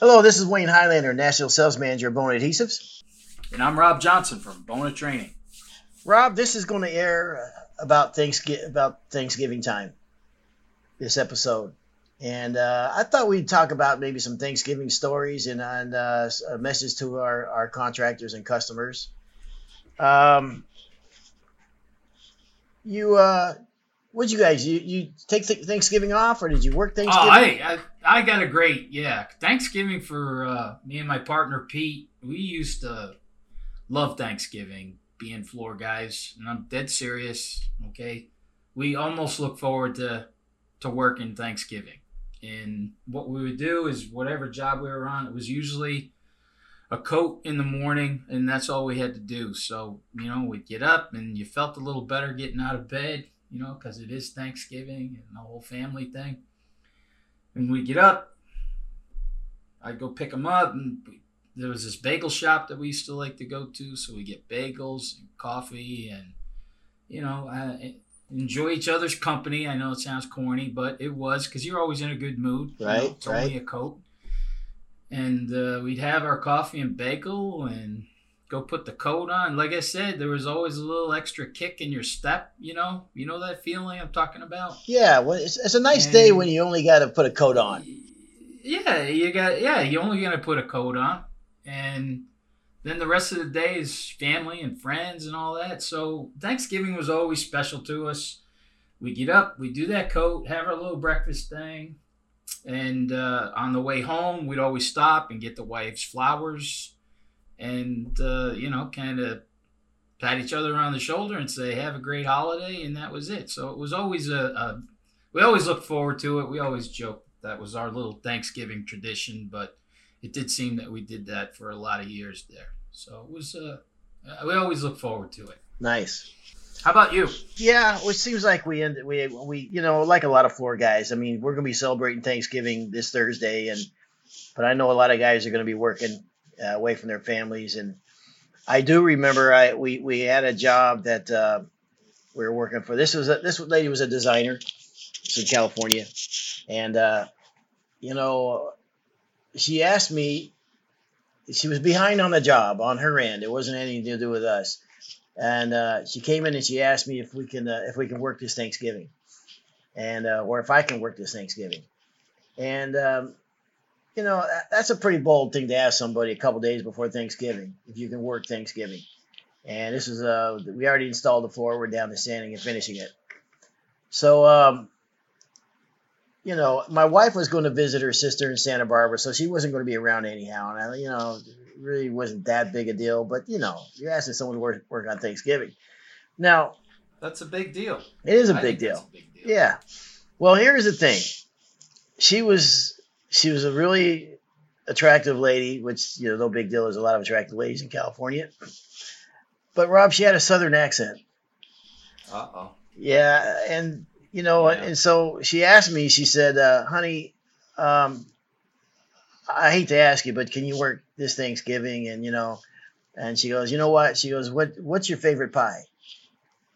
Hello, this is Wayne Highlander, National Sales Manager of Bona Adhesives. And I'm Rob Johnson from Bona Training. Rob, this is going to air about Thanksgiving, about Thanksgiving time. This episode, and uh, I thought we'd talk about maybe some Thanksgiving stories and, and uh, a message to our, our contractors and customers. Um, you, uh, what'd you guys? You, you take th- Thanksgiving off, or did you work Thanksgiving? Oh, I, I, I got a great yeah Thanksgiving for uh, me and my partner Pete. We used to love Thanksgiving, being floor guys, and I'm dead serious. Okay, we almost look forward to to working Thanksgiving. And what we would do is whatever job we were on, it was usually a coat in the morning, and that's all we had to do. So, you know, we'd get up and you felt a little better getting out of bed, you know, because it is Thanksgiving and the whole family thing. And we get up, I'd go pick them up, and there was this bagel shop that we used to like to go to. So we get bagels and coffee and, you know, uh, enjoy each other's company. I know it sounds corny, but it was because you're always in a good mood. Right, You know, right. a coat. And uh, we'd have our coffee and bagel and go put the coat on. Like I said, there was always a little extra kick in your step. You know, you know that feeling I'm talking about. Yeah, well, it's, it's a nice day when you only got to put a coat on. Yeah, you got yeah. You're only gonna put a coat on, and then the rest of the day is family and friends and all that. So Thanksgiving was always special to us. We get up, we do that coat, have our little breakfast thing, and uh, on the way home, we'd always stop and get the wife's flowers, and uh, you know, kind of pat each other on the shoulder and say, "Have a great holiday," and that was it. So it was always a, a we always looked forward to it. We always joked that was our little Thanksgiving tradition, but it did seem that we did that for a lot of years there. So it was, uh, uh, we always look forward to it. Nice. How about you? Yeah, well, it seems like we end we we you know like a lot of floor guys. I mean, we're gonna be celebrating Thanksgiving this Thursday, and but I know a lot of guys are gonna be working uh, away from their families, and I do remember I we we had a job that uh, we were working for. This was a, this lady was a designer. It's in California, and uh, you know, she asked me. She was behind on the job on her end. It wasn't anything to do with us and uh, she came in and she asked me if we can uh, if we can work this Thanksgiving, and uh, or if I can work this Thanksgiving, and um, you know that's a pretty bold thing to ask somebody a couple days before Thanksgiving if you can work Thanksgiving, and this is uh we already installed the floor we're down to sanding and finishing it, so um, you know my wife was going to visit her sister in Santa Barbara, so she wasn't going to be around anyhow, and I, you know really wasn't that big a deal, but you know you're asking someone to work work on Thanksgiving. Now That's a big deal. it is a big deal. a big deal. Yeah. Well, here's the thing. She was she was a really attractive lady, which you know no big deal. There's a lot of attractive ladies in California. But Rob, she had a southern accent. Uh oh. Yeah, and you know, Yeah. and so she asked me. She said, uh, "Honey, um, I hate to ask you, but can you work this Thanksgiving?" And you know, and she goes, "You know what?" She goes, "What What's your favorite pie?"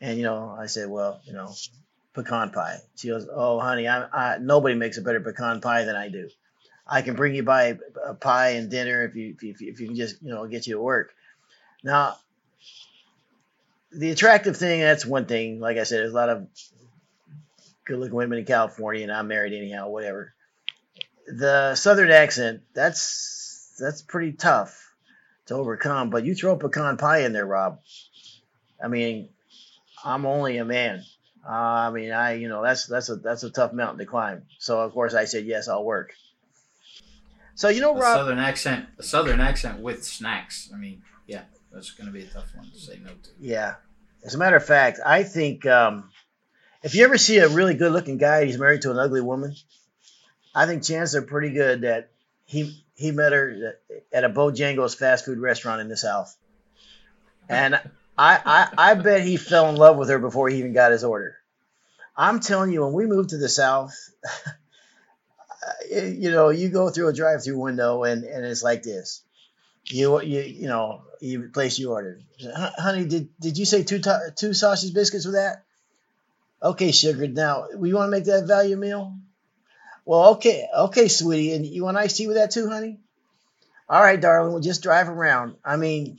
And you know, I said, "Well, you know, pecan pie." She goes, "Oh, honey, I, I nobody makes a better pecan pie than I do. I can bring you by a pie and dinner if you if you, if you can just you know get you to work." Now, the attractive thing that's one thing. Like I said, there's a lot of good-looking women in California, and I'm married anyhow. Whatever. The southern accent that's that's pretty tough to overcome. But you throw pecan pie in there, Rob. I mean, I'm only a man. Uh, I mean, I you know that's that's a that's a tough mountain to climb. So of course I said yes, I'll work. So you know, A Rob, southern accent, a southern accent with snacks. I mean, yeah, that's going to be a tough one to say no to. Yeah. As a matter of fact, I think um, if you ever see a really good looking guy, he's married to an ugly woman. I think chances are pretty good that he he met her at a Bojangles fast food restaurant in the South, and I, I I bet he fell in love with her before he even got his order. I'm telling you, when we moved to the South, you know, you go through a drive-through window and and it's like this. You you you know you place your order, Honey, did did you say two two sausage biscuits with that? Okay, sugar. Now we want to make that value meal. Well, okay, okay, sweetie. And you want iced tea with that too, honey? All right, darling, we'll just drive around. I mean,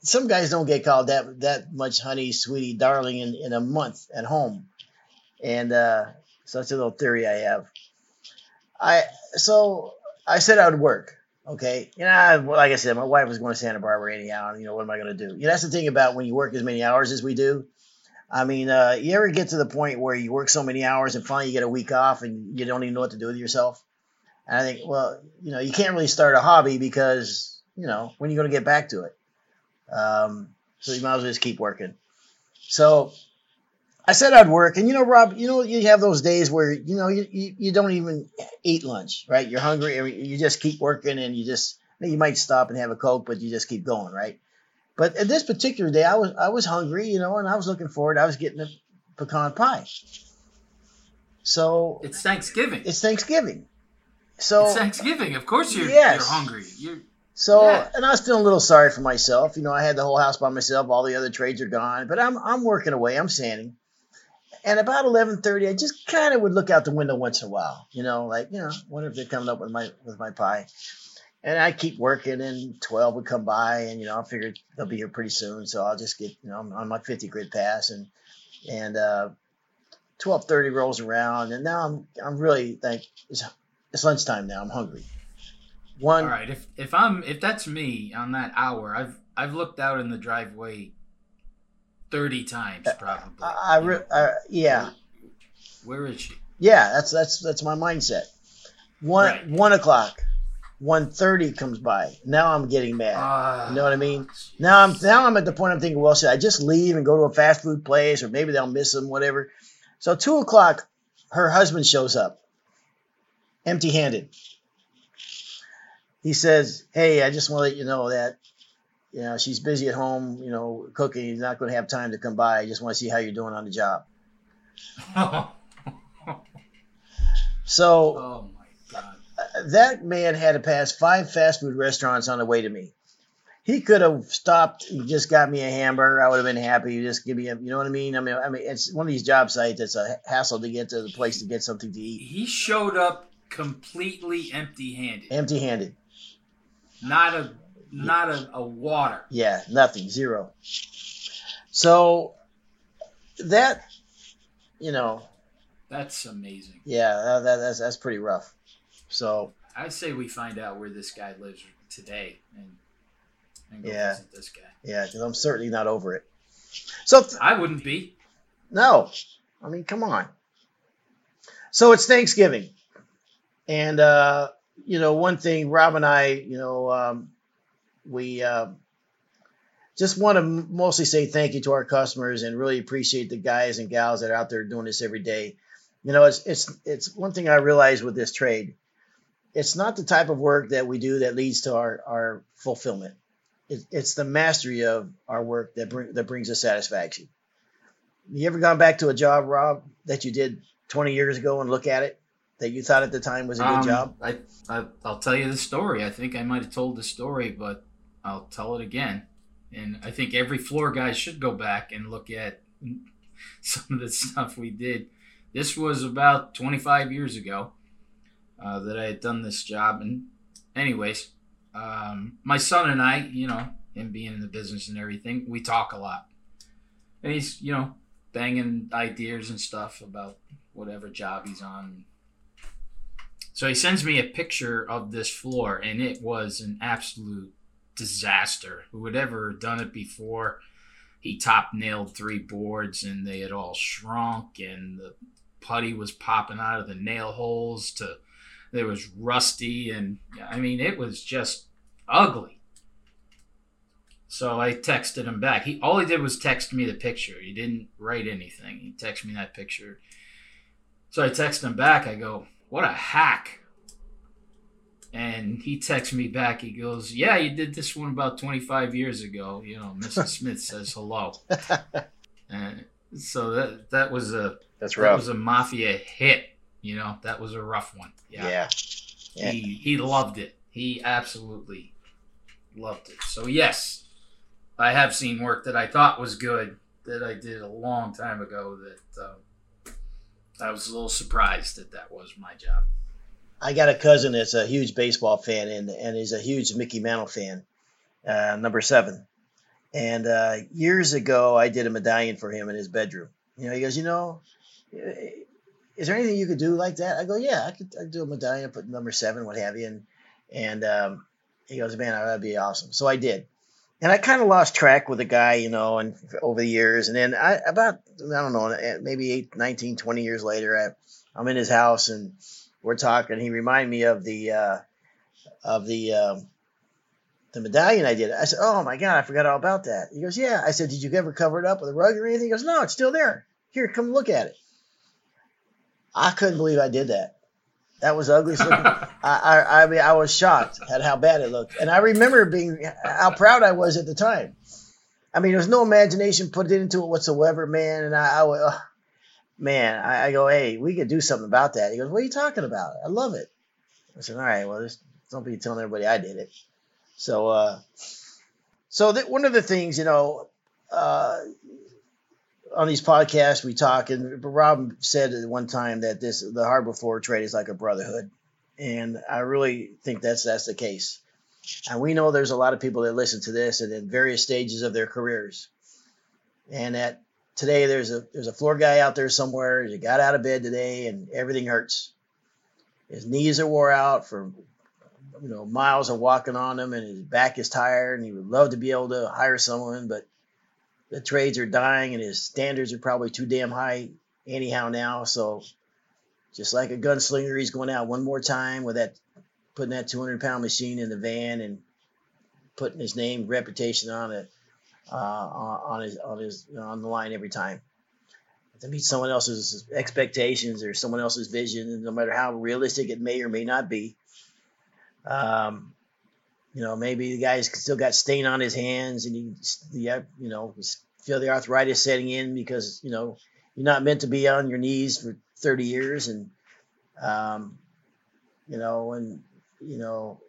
some guys don't get called that that much honey, sweetie, darling in, in a month at home. And uh, so a little theory I have. I so I said I would work. Okay, you know, like I said, my wife was going to Santa Barbara anyhow. You know, what am I going to do? You know, that's the thing about when you work as many hours as we do. I mean, uh, you ever get to the point where you work so many hours and finally you get a week off and you don't even know what to do with yourself? And I think, well, you know, you can't really start a hobby because, you know, when are you going to get back to it? Um, so you might as well just keep working. So I said I'd work, and you know, Rob, you know, you have those days where you know you, you, you don't even eat lunch, right? You're hungry, and you just keep working, and you just you might stop and have a coke, but you just keep going, right? But at this particular day, I was I was hungry, you know, and I was looking forward. I was getting a pecan pie. So it's Thanksgiving. It's Thanksgiving. So it's Thanksgiving. Of course, you're yes. you're hungry. You're so, yeah. and I was feeling a little sorry for myself. You know, I had the whole house by myself. All the other trades are gone, but I'm I'm working away. I'm sanding. And about eleven thirty, I just kind of would look out the window once in a while. You know, like you know, wonder if they're coming up with my with my pie. And I keep working, and twelve would come by, and you know, I figured they'll be here pretty soon, so I'll just get you know on my fifty grit pass, and and uh, twelve thirty rolls around, and now I'm I'm really like it's, it's lunchtime now. I'm hungry. One. All right. If if I'm if that's me on that hour, I've I've looked out in the driveway thirty times uh, probably. I, I, re- uh, yeah. Where is she? Yeah, that's that's that's my mindset. One right. one o'clock, one thirty comes by. Now I'm getting mad. Uh, you know what I mean? Now I'm now I'm at the point I'm thinking, well, should I just leave and go to a fast food place, or maybe they'll miss them, whatever. So two o'clock, her husband shows up, empty handed he says, "Hey, I just want to let you know that you know she's busy at home, you know, cooking. He's not going to have time to come by. I just want to see how you're doing on the job." so, oh my god, that man had to pass five fast food restaurants on the way to me. He could have stopped and just got me a hamburger. I would have been happy. You just give me a, you know what I mean? I mean, I mean, it's one of these job sites. that's a hassle to get to the place to get something to eat. He showed up completely empty-handed. Empty-handed. Not a not a, a water. Yeah, nothing, zero. So that you know that's amazing. Yeah, that, that, that's that's pretty rough. So I say we find out where this guy lives today and, and go yeah, visit this guy. Yeah, because I'm certainly not over it. So th- I wouldn't be. No, I mean, come on. So it's Thanksgiving, and uh, you know, one thing, Rob and I, you know, um, we uh, just want to mostly say thank you to our customers and really appreciate the guys and gals that are out there doing this every day. You know, it's it's it's one thing I realize with this trade. It's not the type of work that we do that leads to our our fulfillment. It, it's the mastery of our work that bring that brings us satisfaction. You ever gone back to a job, Rob, that you did 20 years ago and look at it that you thought at the time was a good um, job? I, I will tell you the story. I think I might have told the story, but I'll tell it again. And I think every floor guy should go back and look at some of the stuff we did. This was about 25 years ago uh, that I had done this job. And, anyways, um, my son and I, you know, him being in the business and everything, we talk a lot. And he's, you know, banging ideas and stuff about whatever job he's on so he sends me a picture of this floor, and it was an absolute disaster. Who had ever done it before? He top nailed three boards, and they had all shrunk, and the putty was popping out of the nail holes. To there was rusty, and I mean, it was just ugly. So I texted him back. He all he did was text me the picture. He didn't write anything. He texted me that picture. So I texted him back. I go, what a hack. And he texts me back. He goes, Yeah, you did this one about 25 years ago. You know, Mrs. Smith says hello. and so that that was a that's rough. That was a mafia hit. You know, that was a rough one. Yeah. yeah. yeah. He he loved it. He absolutely loved it. So yes, I have seen work that I thought was good that I did a long time ago that uh, I was a little surprised that that was my job. I got a cousin that's a huge baseball fan and and is a huge Mickey Mantle fan, uh, number seven. And uh, years ago, I did a medallion for him in his bedroom. You know, he goes, you know, is there anything you could do like that? I go, yeah, I could I'd do a medallion, put number seven, what have you. And, and um, he goes, man, that'd be awesome. So I did. And I kind of lost track with the guy, you know, and over the years. And then I, about, I don't know, maybe eight, 19, 20 years later, I, I'm in his house and we're talking. He reminded me of the, uh, of the, um, the medallion I did. I said, "Oh my god, I forgot all about that." He goes, "Yeah." I said, "Did you ever cover it up with a rug or anything?" He goes, "No, it's still there. Here, come look at it." I couldn't believe I did that. That was ugly looking. I, I, I mean, I was shocked at how bad it looked, and I remember being how proud I was at the time. I mean, there was no imagination put into it whatsoever, man. And I, I uh, man, I, I, go, hey, we could do something about that. He goes, what are you talking about? I love it. I said, all right, well, just don't be telling everybody I did it. So, uh, so that one of the things, you know, uh, on these podcasts we talk, and Rob said at one time that this the harbor floor trade is like a brotherhood, and I really think that's that's the case. And we know there's a lot of people that listen to this and in various stages of their careers, and that today there's a there's a floor guy out there somewhere. He got out of bed today and everything hurts. His knees are wore out for you know miles of walking on them, and his back is tired, and he would love to be able to hire someone, but the trades are dying, and his standards are probably too damn high anyhow now. So just like a gunslinger, he's going out one more time with that putting that 200 pound machine in the van and putting his name reputation on it uh, on his on his on the line every time to meet someone else's expectations or someone else's vision, no matter how realistic it may or may not be. Um, you know, maybe the guy's still got stain on his hands, and you, you know, feel the arthritis setting in because you know you're not meant to be on your knees for 30 years, and um, you know, and you know,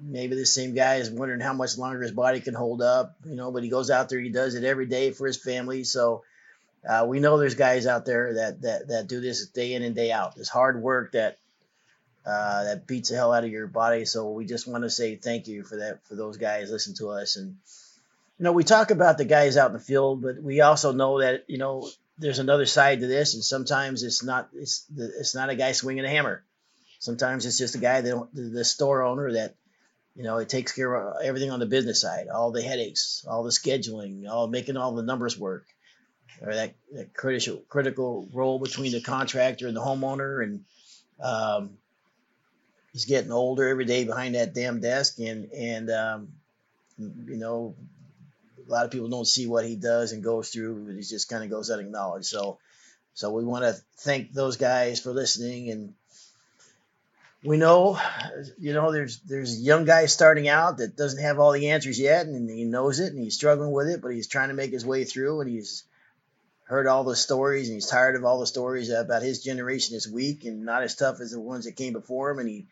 maybe the same guy is wondering how much longer his body can hold up, you know, but he goes out there, he does it every day for his family, so. Uh, we know there's guys out there that, that that do this day in and day out. This hard work that uh, that beats the hell out of your body. So we just want to say thank you for that for those guys listen to us and you know we talk about the guys out in the field, but we also know that you know there's another side to this, and sometimes it's not it's it's not a guy swinging a hammer. Sometimes it's just a guy that the store owner that you know it takes care of everything on the business side, all the headaches, all the scheduling, all making all the numbers work, or that, that critical critical role between the contractor and the homeowner and um, he's getting older every day behind that damn desk, and and um, you know, a lot of people don't see what he does and goes through. He just kind of goes unacknowledged. So, so we want to thank those guys for listening, and we know, you know, there's there's a young guys starting out that doesn't have all the answers yet, and he knows it, and he's struggling with it, but he's trying to make his way through, and he's heard all the stories and he's tired of all the stories about his generation is weak and not as tough as the ones that came before him and he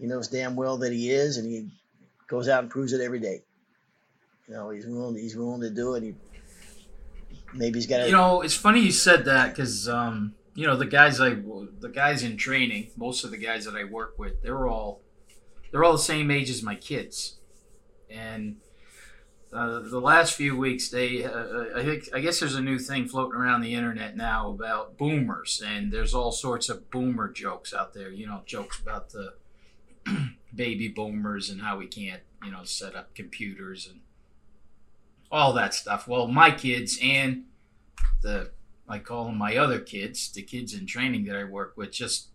he knows damn well that he is, and he goes out and proves it every day. You know, he's willing. He's willing to do it. He maybe he's got. You know, it's funny you said that because um, you know the guys I the guys in training, most of the guys that I work with, they're all they're all the same age as my kids, and. Uh, the last few weeks, they uh, I think I guess there's a new thing floating around the internet now about boomers, and there's all sorts of boomer jokes out there. You know, jokes about the baby boomers and how we can't, you know, set up computers and all that stuff. Well, my kids and the I call them my other kids, the kids in training that I work with, just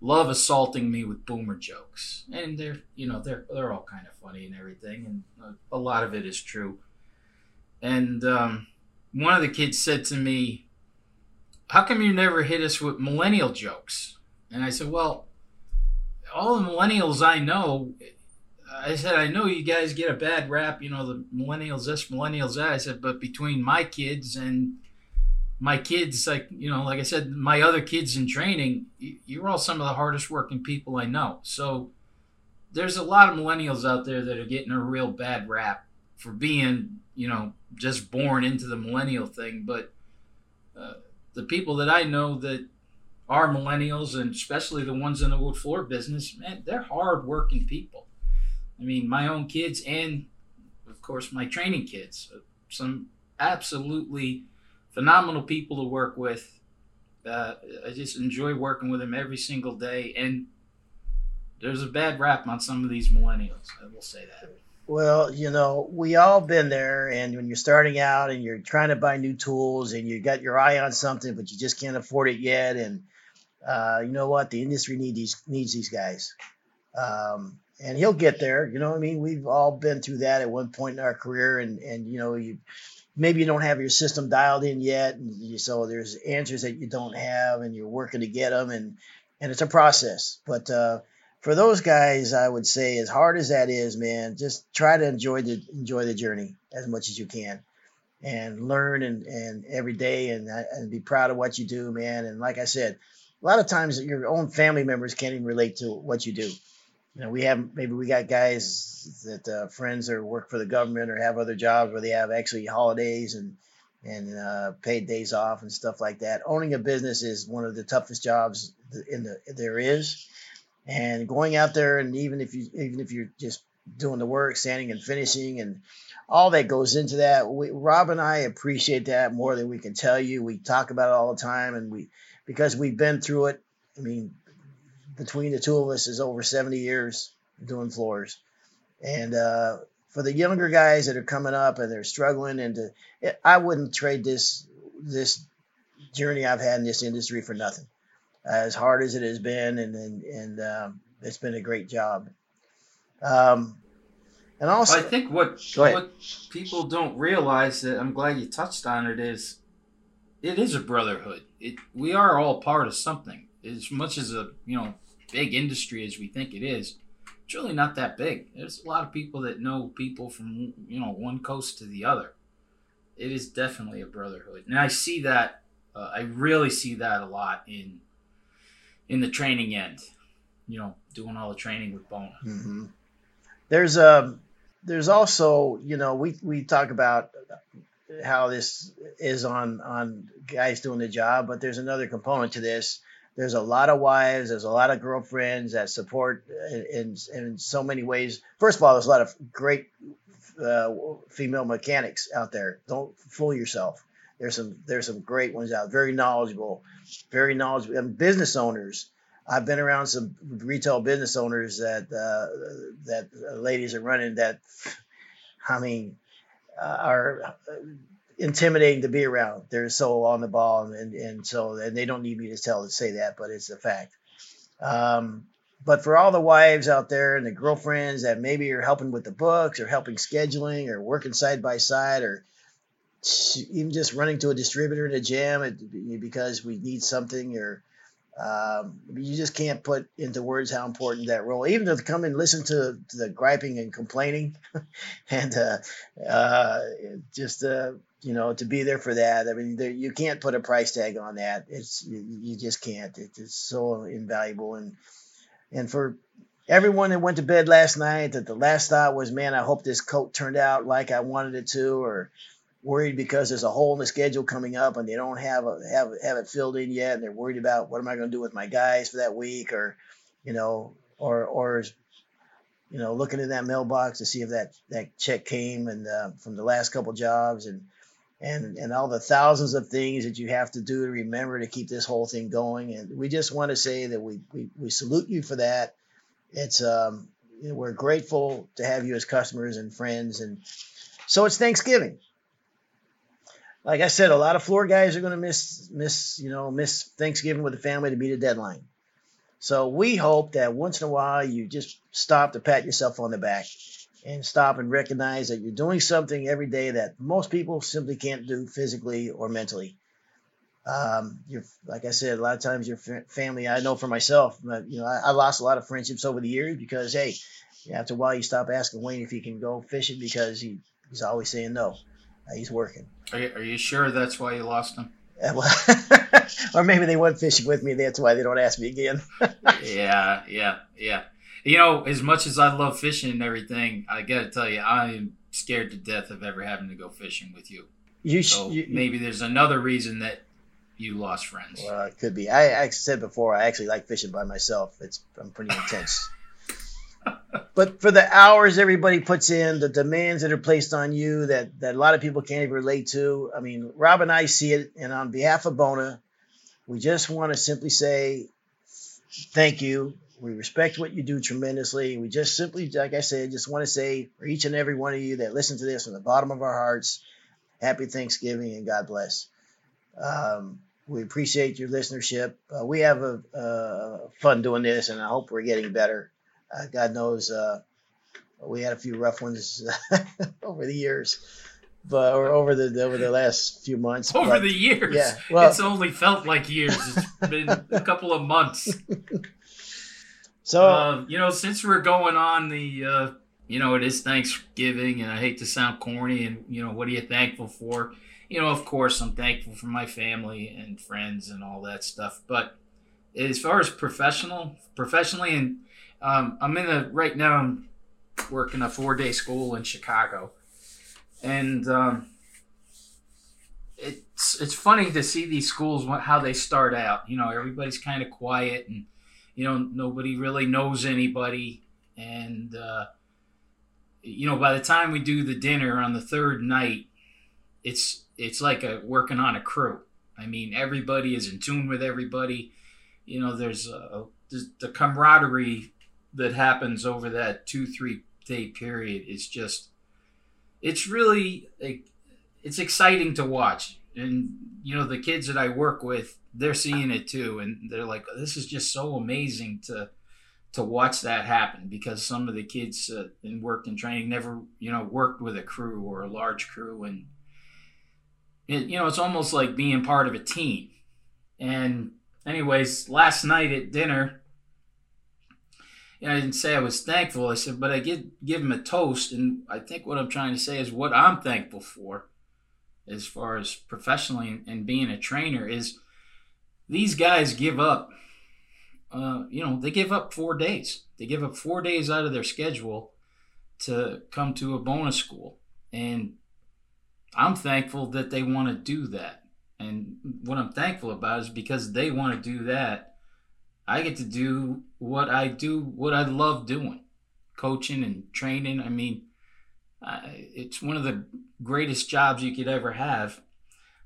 love assaulting me with boomer jokes, and they're you know they're they're all kind of funny and everything, and a, lot of it is true. And um, one of the kids said to me, "How come you never hit us with millennial jokes?" And I said, "Well." all the millennials I know, I said, I know you guys get a bad rap, you know, the millennials this, millennials that. I said, but between my kids and my kids, like, you know, like I said, my other kids in training, you're all some of the hardest working people I know. So there's a lot of millennials out there that are getting a real bad rap for being, you know, just born into the millennial thing. But uh, the people that I know that are millennials and especially the ones in the wood floor business, man, they're hard working people. I mean, my own kids and of course my training kids, some absolutely phenomenal people to work with. Uh, I just enjoy working with them every single day, and there's a bad rap on some of these millennials. I will say that. Well, you know, we all been there, and when you're starting out and you're trying to buy new tools and you got your eye on something, but you just can't afford it yet, and uh, you know what, the industry need these needs these guys, um, and he'll get there. You know, what I mean, we've all been through that at one point in our career, and and you know, you maybe you don't have your system dialed in yet, and you, so there's answers that you don't have, and you're working to get them, and and it's a process, but. Uh, for those guys, I would say, as hard as that is, man, just try to enjoy the enjoy the journey as much as you can, and learn and and every day, and and be proud of what you do, man. And like I said, a lot of times your own family members can't even relate to what you do. You know, we have maybe we got guys that uh, friends or work for the government or have other jobs where they have actually holidays and and uh, paid days off and stuff like that. Owning a business is one of the toughest jobs in the there is and going out there and even if you even if you're just doing the work, standing and finishing and all that goes into that. We, Rob and I appreciate that more than we can tell you. We talk about it all the time and we because we've been through it. I mean, between the two of us is over 70 years doing floors. And uh, for the younger guys that are coming up and they're struggling and to, I wouldn't trade this this journey I've had in this industry for nothing as hard as it has been, and and, and um, it's been a great job. Um, and also, I think what what people don't realize that I'm glad you touched on it is, it is a brotherhood. It we are all part of something. As much as a you know big industry as we think it is, it's really not that big. There's a lot of people that know people from you know one coast to the other. It is definitely a brotherhood, and I see that. Uh, I really see that a lot in in the training end. You know, doing all the training with Bona. Mm-hmm. There's a there's also you know we we talk about how this is on on guys doing the job, but there's another component to this. There's a lot of wives, there's a lot of girlfriends that support in in so many ways. First of all, there's a lot of great uh, female mechanics out there. Don't fool yourself. There's some there's some great ones out, very knowledgeable, very knowledgeable and business owners. I've been around some retail business owners that uh, that ladies are running that, I mean, uh, are intimidating to be around. They're so on the ball, and, and so and they don't need me to tell to say that, but it's a fact. Um, but for all the wives out there and the girlfriends that maybe are helping with the books or helping scheduling or working side by side or even just running to a distributor in a jam because we need something or um, you just can't put into words how important that role even to come and listen to, the griping and complaining and uh, uh, just uh, you know to be there for that. I mean there, you can't put a price tag on that. It's you, just can't. It, it's so invaluable. And and for everyone that went to bed last night that the last thought was man i hope this coat turned out like i wanted it to or worried because there's a hole in the schedule coming up and they don't have a, have have it filled in yet and they're worried about what am I going to do with my guys for that week or you know or or you know looking in that mailbox to see if that that check came and uh, from the last couple jobs and and and all the thousands of things that you have to do to remember to keep this whole thing going. And we just want to say that we we, we salute you for that. It's um we're grateful to have you as customers and friends. And so it's Thanksgiving like I said, a lot of floor guys are going to miss miss you know miss Thanksgiving with the family to beat a deadline. So we hope that once in a while you just stop to pat yourself on the back and stop and recognize that you're doing something every day that most people simply can't do physically or mentally. Um, you're like I said, a lot of times your family. I know for myself, you know, I, I lost a lot of friendships over the years because hey, after a while you stop asking Wayne if he can go fishing because he, he's always saying no. Uh, he's working. Are you, are you sure that's why you lost him? or maybe they went fishing with me. That's why they don't ask me again. yeah, yeah, yeah. You know, as much as I love fishing and everything, I got to tell you, I am scared to death of ever having to go fishing with you. You, so you, maybe there's another reason that you lost friends. Well, it could be. I, I said before, I actually like fishing by myself. It's I'm pretty intense. But for the hours everybody puts in, the demands that are placed on you that, that a lot of people can't even relate to. I mean, Rob and I see it, and on behalf of Bona, we just want to simply say thank you. We respect what you do tremendously. We just simply, like I said, just want to say for each and every one of you that listen to this from the bottom of our hearts, happy Thanksgiving and God bless. Um, we appreciate your listenership. Uh, we have a, uh, fun doing this, and I hope we're getting better. Uh, God knows uh, we had a few rough ones over the years, but or over the over the last few months. Over but, the years, yeah. Well, it's only felt like years. It's been a couple of months. So uh, you know, since we're going on the, uh, you know, it is Thanksgiving, and I hate to sound corny, and you know, what are you thankful for? You know, of course, I'm thankful for my family and friends and all that stuff. But as far as professional, professionally, and um, I'm in a right now. I'm working a four day school in Chicago, and um, it's it's funny to see these schools how they start out. You know, everybody's kind of quiet, and you know nobody really knows anybody, and uh, you know by the time we do the dinner on the third night, it's it's like a working on a crew. I mean, everybody is in tune with everybody. You know, there's a, the camaraderie that happens over that two three day period is just it's really it's exciting to watch. And you know the kids that i work with they're seeing it too. And they're like this is just so amazing to to watch that happen because some of the kids uh, in work and training never you know worked with a crew or a large crew. And it, you know it's almost like being part of a team. And anyways last night at dinner you know, I didn't say I was thankful. I said, but I give give him a toast, and I think what I'm trying to say is what I'm thankful for, as far as professionally and being a trainer, is these guys give up. Uh, you know, they give up four days. They give up four days out of their schedule to come to a Bona's school, and I'm thankful that they want to do that. And what I'm thankful about is because they want to do that I get to do what I do, what I love doing, coaching and training. I mean, it's one of the greatest jobs you could ever have.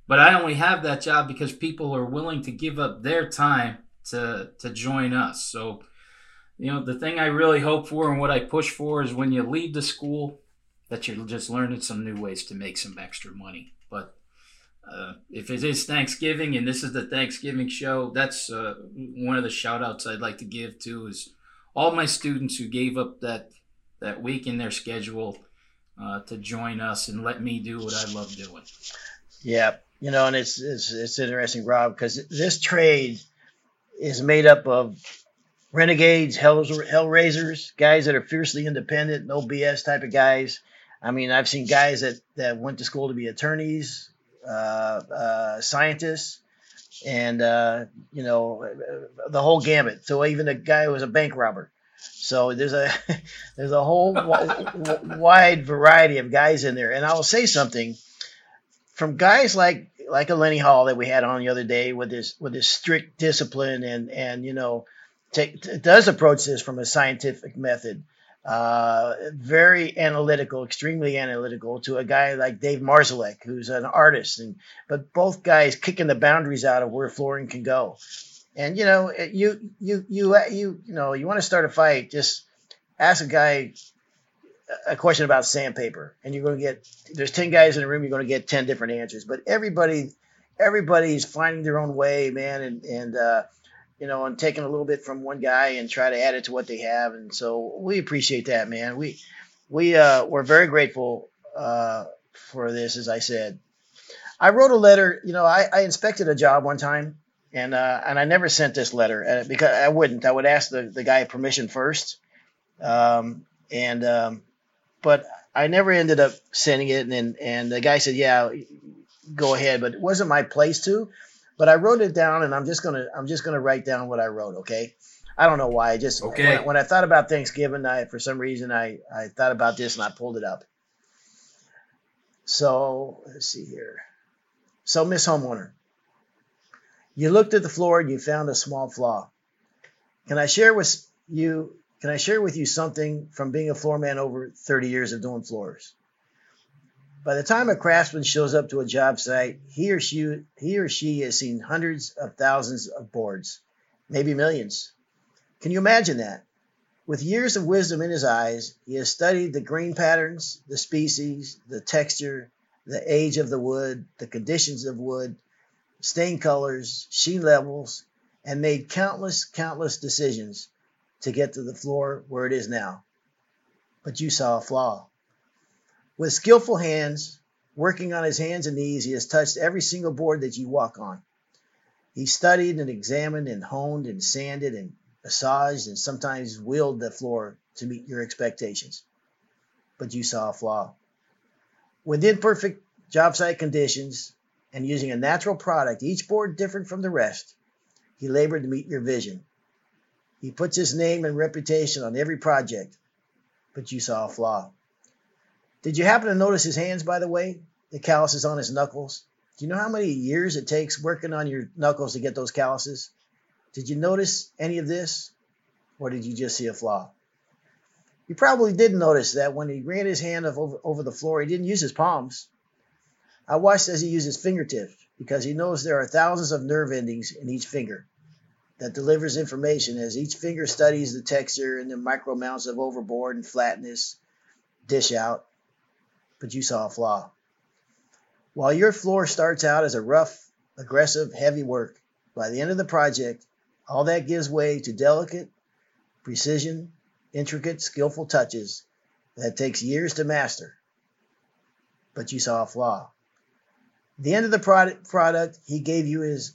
But I only have that job because people are willing to give up their time to to join us. So, you know, the thing I really hope for and what I push for is when you leave the school, that you're just learning some new ways to make some extra money. But uh, if it is Thanksgiving and this is the Thanksgiving show, that's uh, one of the shout outs I'd like to give to is all my students who gave up that that week in their schedule uh, to join us and let me do what I love doing. Yeah, you know, and it's it's, it's interesting, Rob, because this trade is made up of renegades, hell, hellraisers, guys that are fiercely independent, no BS type of guys. I mean, I've seen guys that, that went to school to be attorneys, scientists, and uh, you know the whole gamut. So even a guy who was a bank robber. So there's a there's a whole w- wide variety of guys in there. And I will say something from guys like like a Lenny Hall that we had on the other day with his with his strict discipline and and you know take, does approach this from a scientific method uh, very analytical, extremely analytical, to a guy like Dave Marszalek, who's an artist, and but both guys kicking the boundaries out of where flooring can go. And you know, you you you you you know, you want to start a fight, just ask a guy a question about sandpaper, and you're going to get there's ten guys in the room, you're going to get ten different answers. But everybody everybody's finding their own way, man, and and uh, you know, and taking a little bit from one guy and try to add it to what they have. And so we appreciate that, man. We we uh, we're very grateful uh, for this, as I said. I wrote a letter. You know, I, I inspected a job one time, and uh, and I never sent this letter because I wouldn't. I would ask the, the guy permission first, um, and um, but I never ended up sending it. And and the guy said, "Yeah, go ahead," but it wasn't my place to but I wrote it down, and I'm just gonna I'm just gonna write down what I wrote. Okay. I don't know why. I just okay. when, when, I thought about Thanksgiving, I for some reason I I thought about this and I pulled it up. So let's see here. So Miss Homeowner, You looked at the floor and you found a small flaw. Can I share with you? Can I share with you something from being a floor man over 30 years of doing floors? By the time a craftsman shows up to a job site, he or she he or she has seen hundreds of thousands of boards, maybe millions. Can you imagine that? With years of wisdom in his eyes, he has studied the grain patterns, the species, the texture, the age of the wood, the conditions of wood, stain colors, sheen levels, and made countless, countless decisions to get to the floor where it is now. But you saw a flaw. With skillful hands, working on his hands and knees, he has touched every single board that you walk on. He studied and examined and honed and sanded and massaged and sometimes wheeled the floor to meet your expectations. But you saw a flaw. With imperfect job site conditions and using a natural product, each board different from the rest, he labored to meet your vision. He puts his name and reputation on every project, but you saw a flaw. Did you happen to notice his hands, by the way? The calluses on his knuckles? Do you know how many years it takes working on your knuckles to get those calluses? Did you notice any of this? Or did you just see a flaw? You probably didn't notice that when he ran his hand over, over the floor, he didn't use his palms. I watched as he used his fingertips because he knows there are thousands of nerve endings in each finger that delivers information as each finger studies the texture and the micro amounts of overwood and flatness dish out but you saw a flaw. While your floor starts out as a rough, aggressive, heavy work, by the end of the project, all that gives way to delicate, precision, intricate, skillful touches that takes years to master. But you saw a flaw. The end of the product, product he gave you is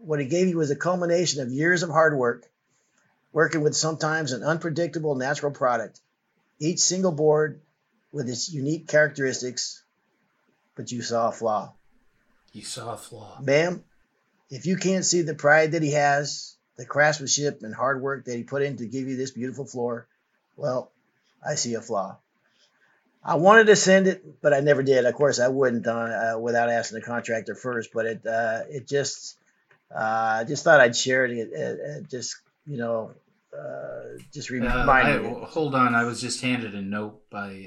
what he gave you was a culmination of years of hard work, working with sometimes an unpredictable natural product. Each single board with its unique characteristics, but you saw a flaw. You saw a flaw. Bam, if you can't see the pride that he has, the craftsmanship and hard work that he put in to give you this beautiful floor, well, I see a flaw. I wanted to send it, but I never did. Of course, I wouldn't uh, uh, without asking the contractor first. But it uh, it just uh, just thought I'd share it. it, it, it just you know uh, just remind I, me. Hold on, I was just handed a note by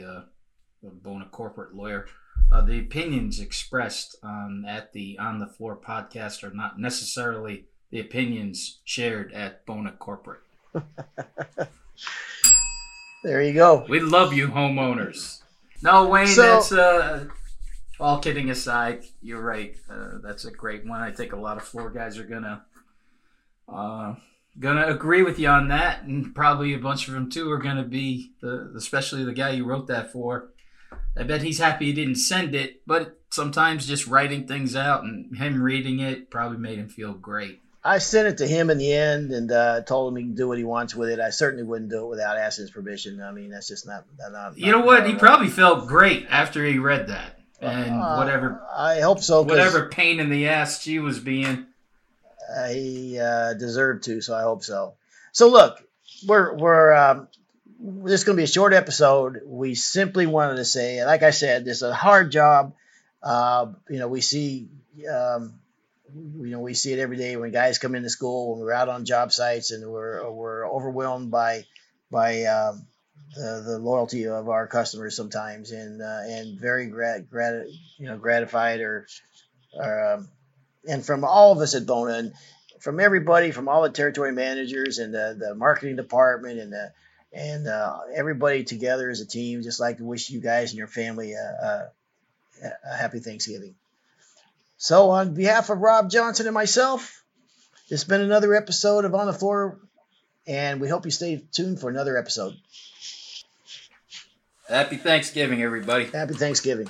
a Bona corporate lawyer. Uh, the opinions expressed um, at the On the Floor podcast are not necessarily the opinions shared at Bona Corporate. there you go. We love you, homeowners. No, Wayne, so, that's uh, all kidding aside. You're right. Uh, that's a great one. I think a lot of floor guys are gonna uh, gonna agree with you on that, and probably a bunch of them too are gonna be the, especially the guy you wrote that for. I bet he's happy he didn't send it, but sometimes just writing things out and him reading it probably made him feel great. I sent it to him in the end and uh, told him he can do what he wants with it. I certainly wouldn't do it without asking his permission. I mean, that's just not. not, not you know what? He probably felt great after he read that, and uh, whatever. I hope so. Whatever pain in the ass she was being uh, he uh, deserved to, so I hope so. So look, we're we're um, this is going to be a short episode. We simply wanted to say, like I said, this is a hard job. Uh, you know, we see, um, you know, we see it every day when guys come into school, when we're out on job sites, and we're we're overwhelmed by by um, the the loyalty of our customers sometimes, and uh, and very grat, grat you know gratified or or um, and from all of us at Bona, and from everybody, from all the territory managers and the, the marketing department and the and uh, everybody together as a team, just like to wish you guys and your family a, a, a happy Thanksgiving. So, on behalf of Rob Johnson and myself, it's been another episode of On the Floor, and we hope you stay tuned for another episode. Happy Thanksgiving, everybody. Happy Thanksgiving.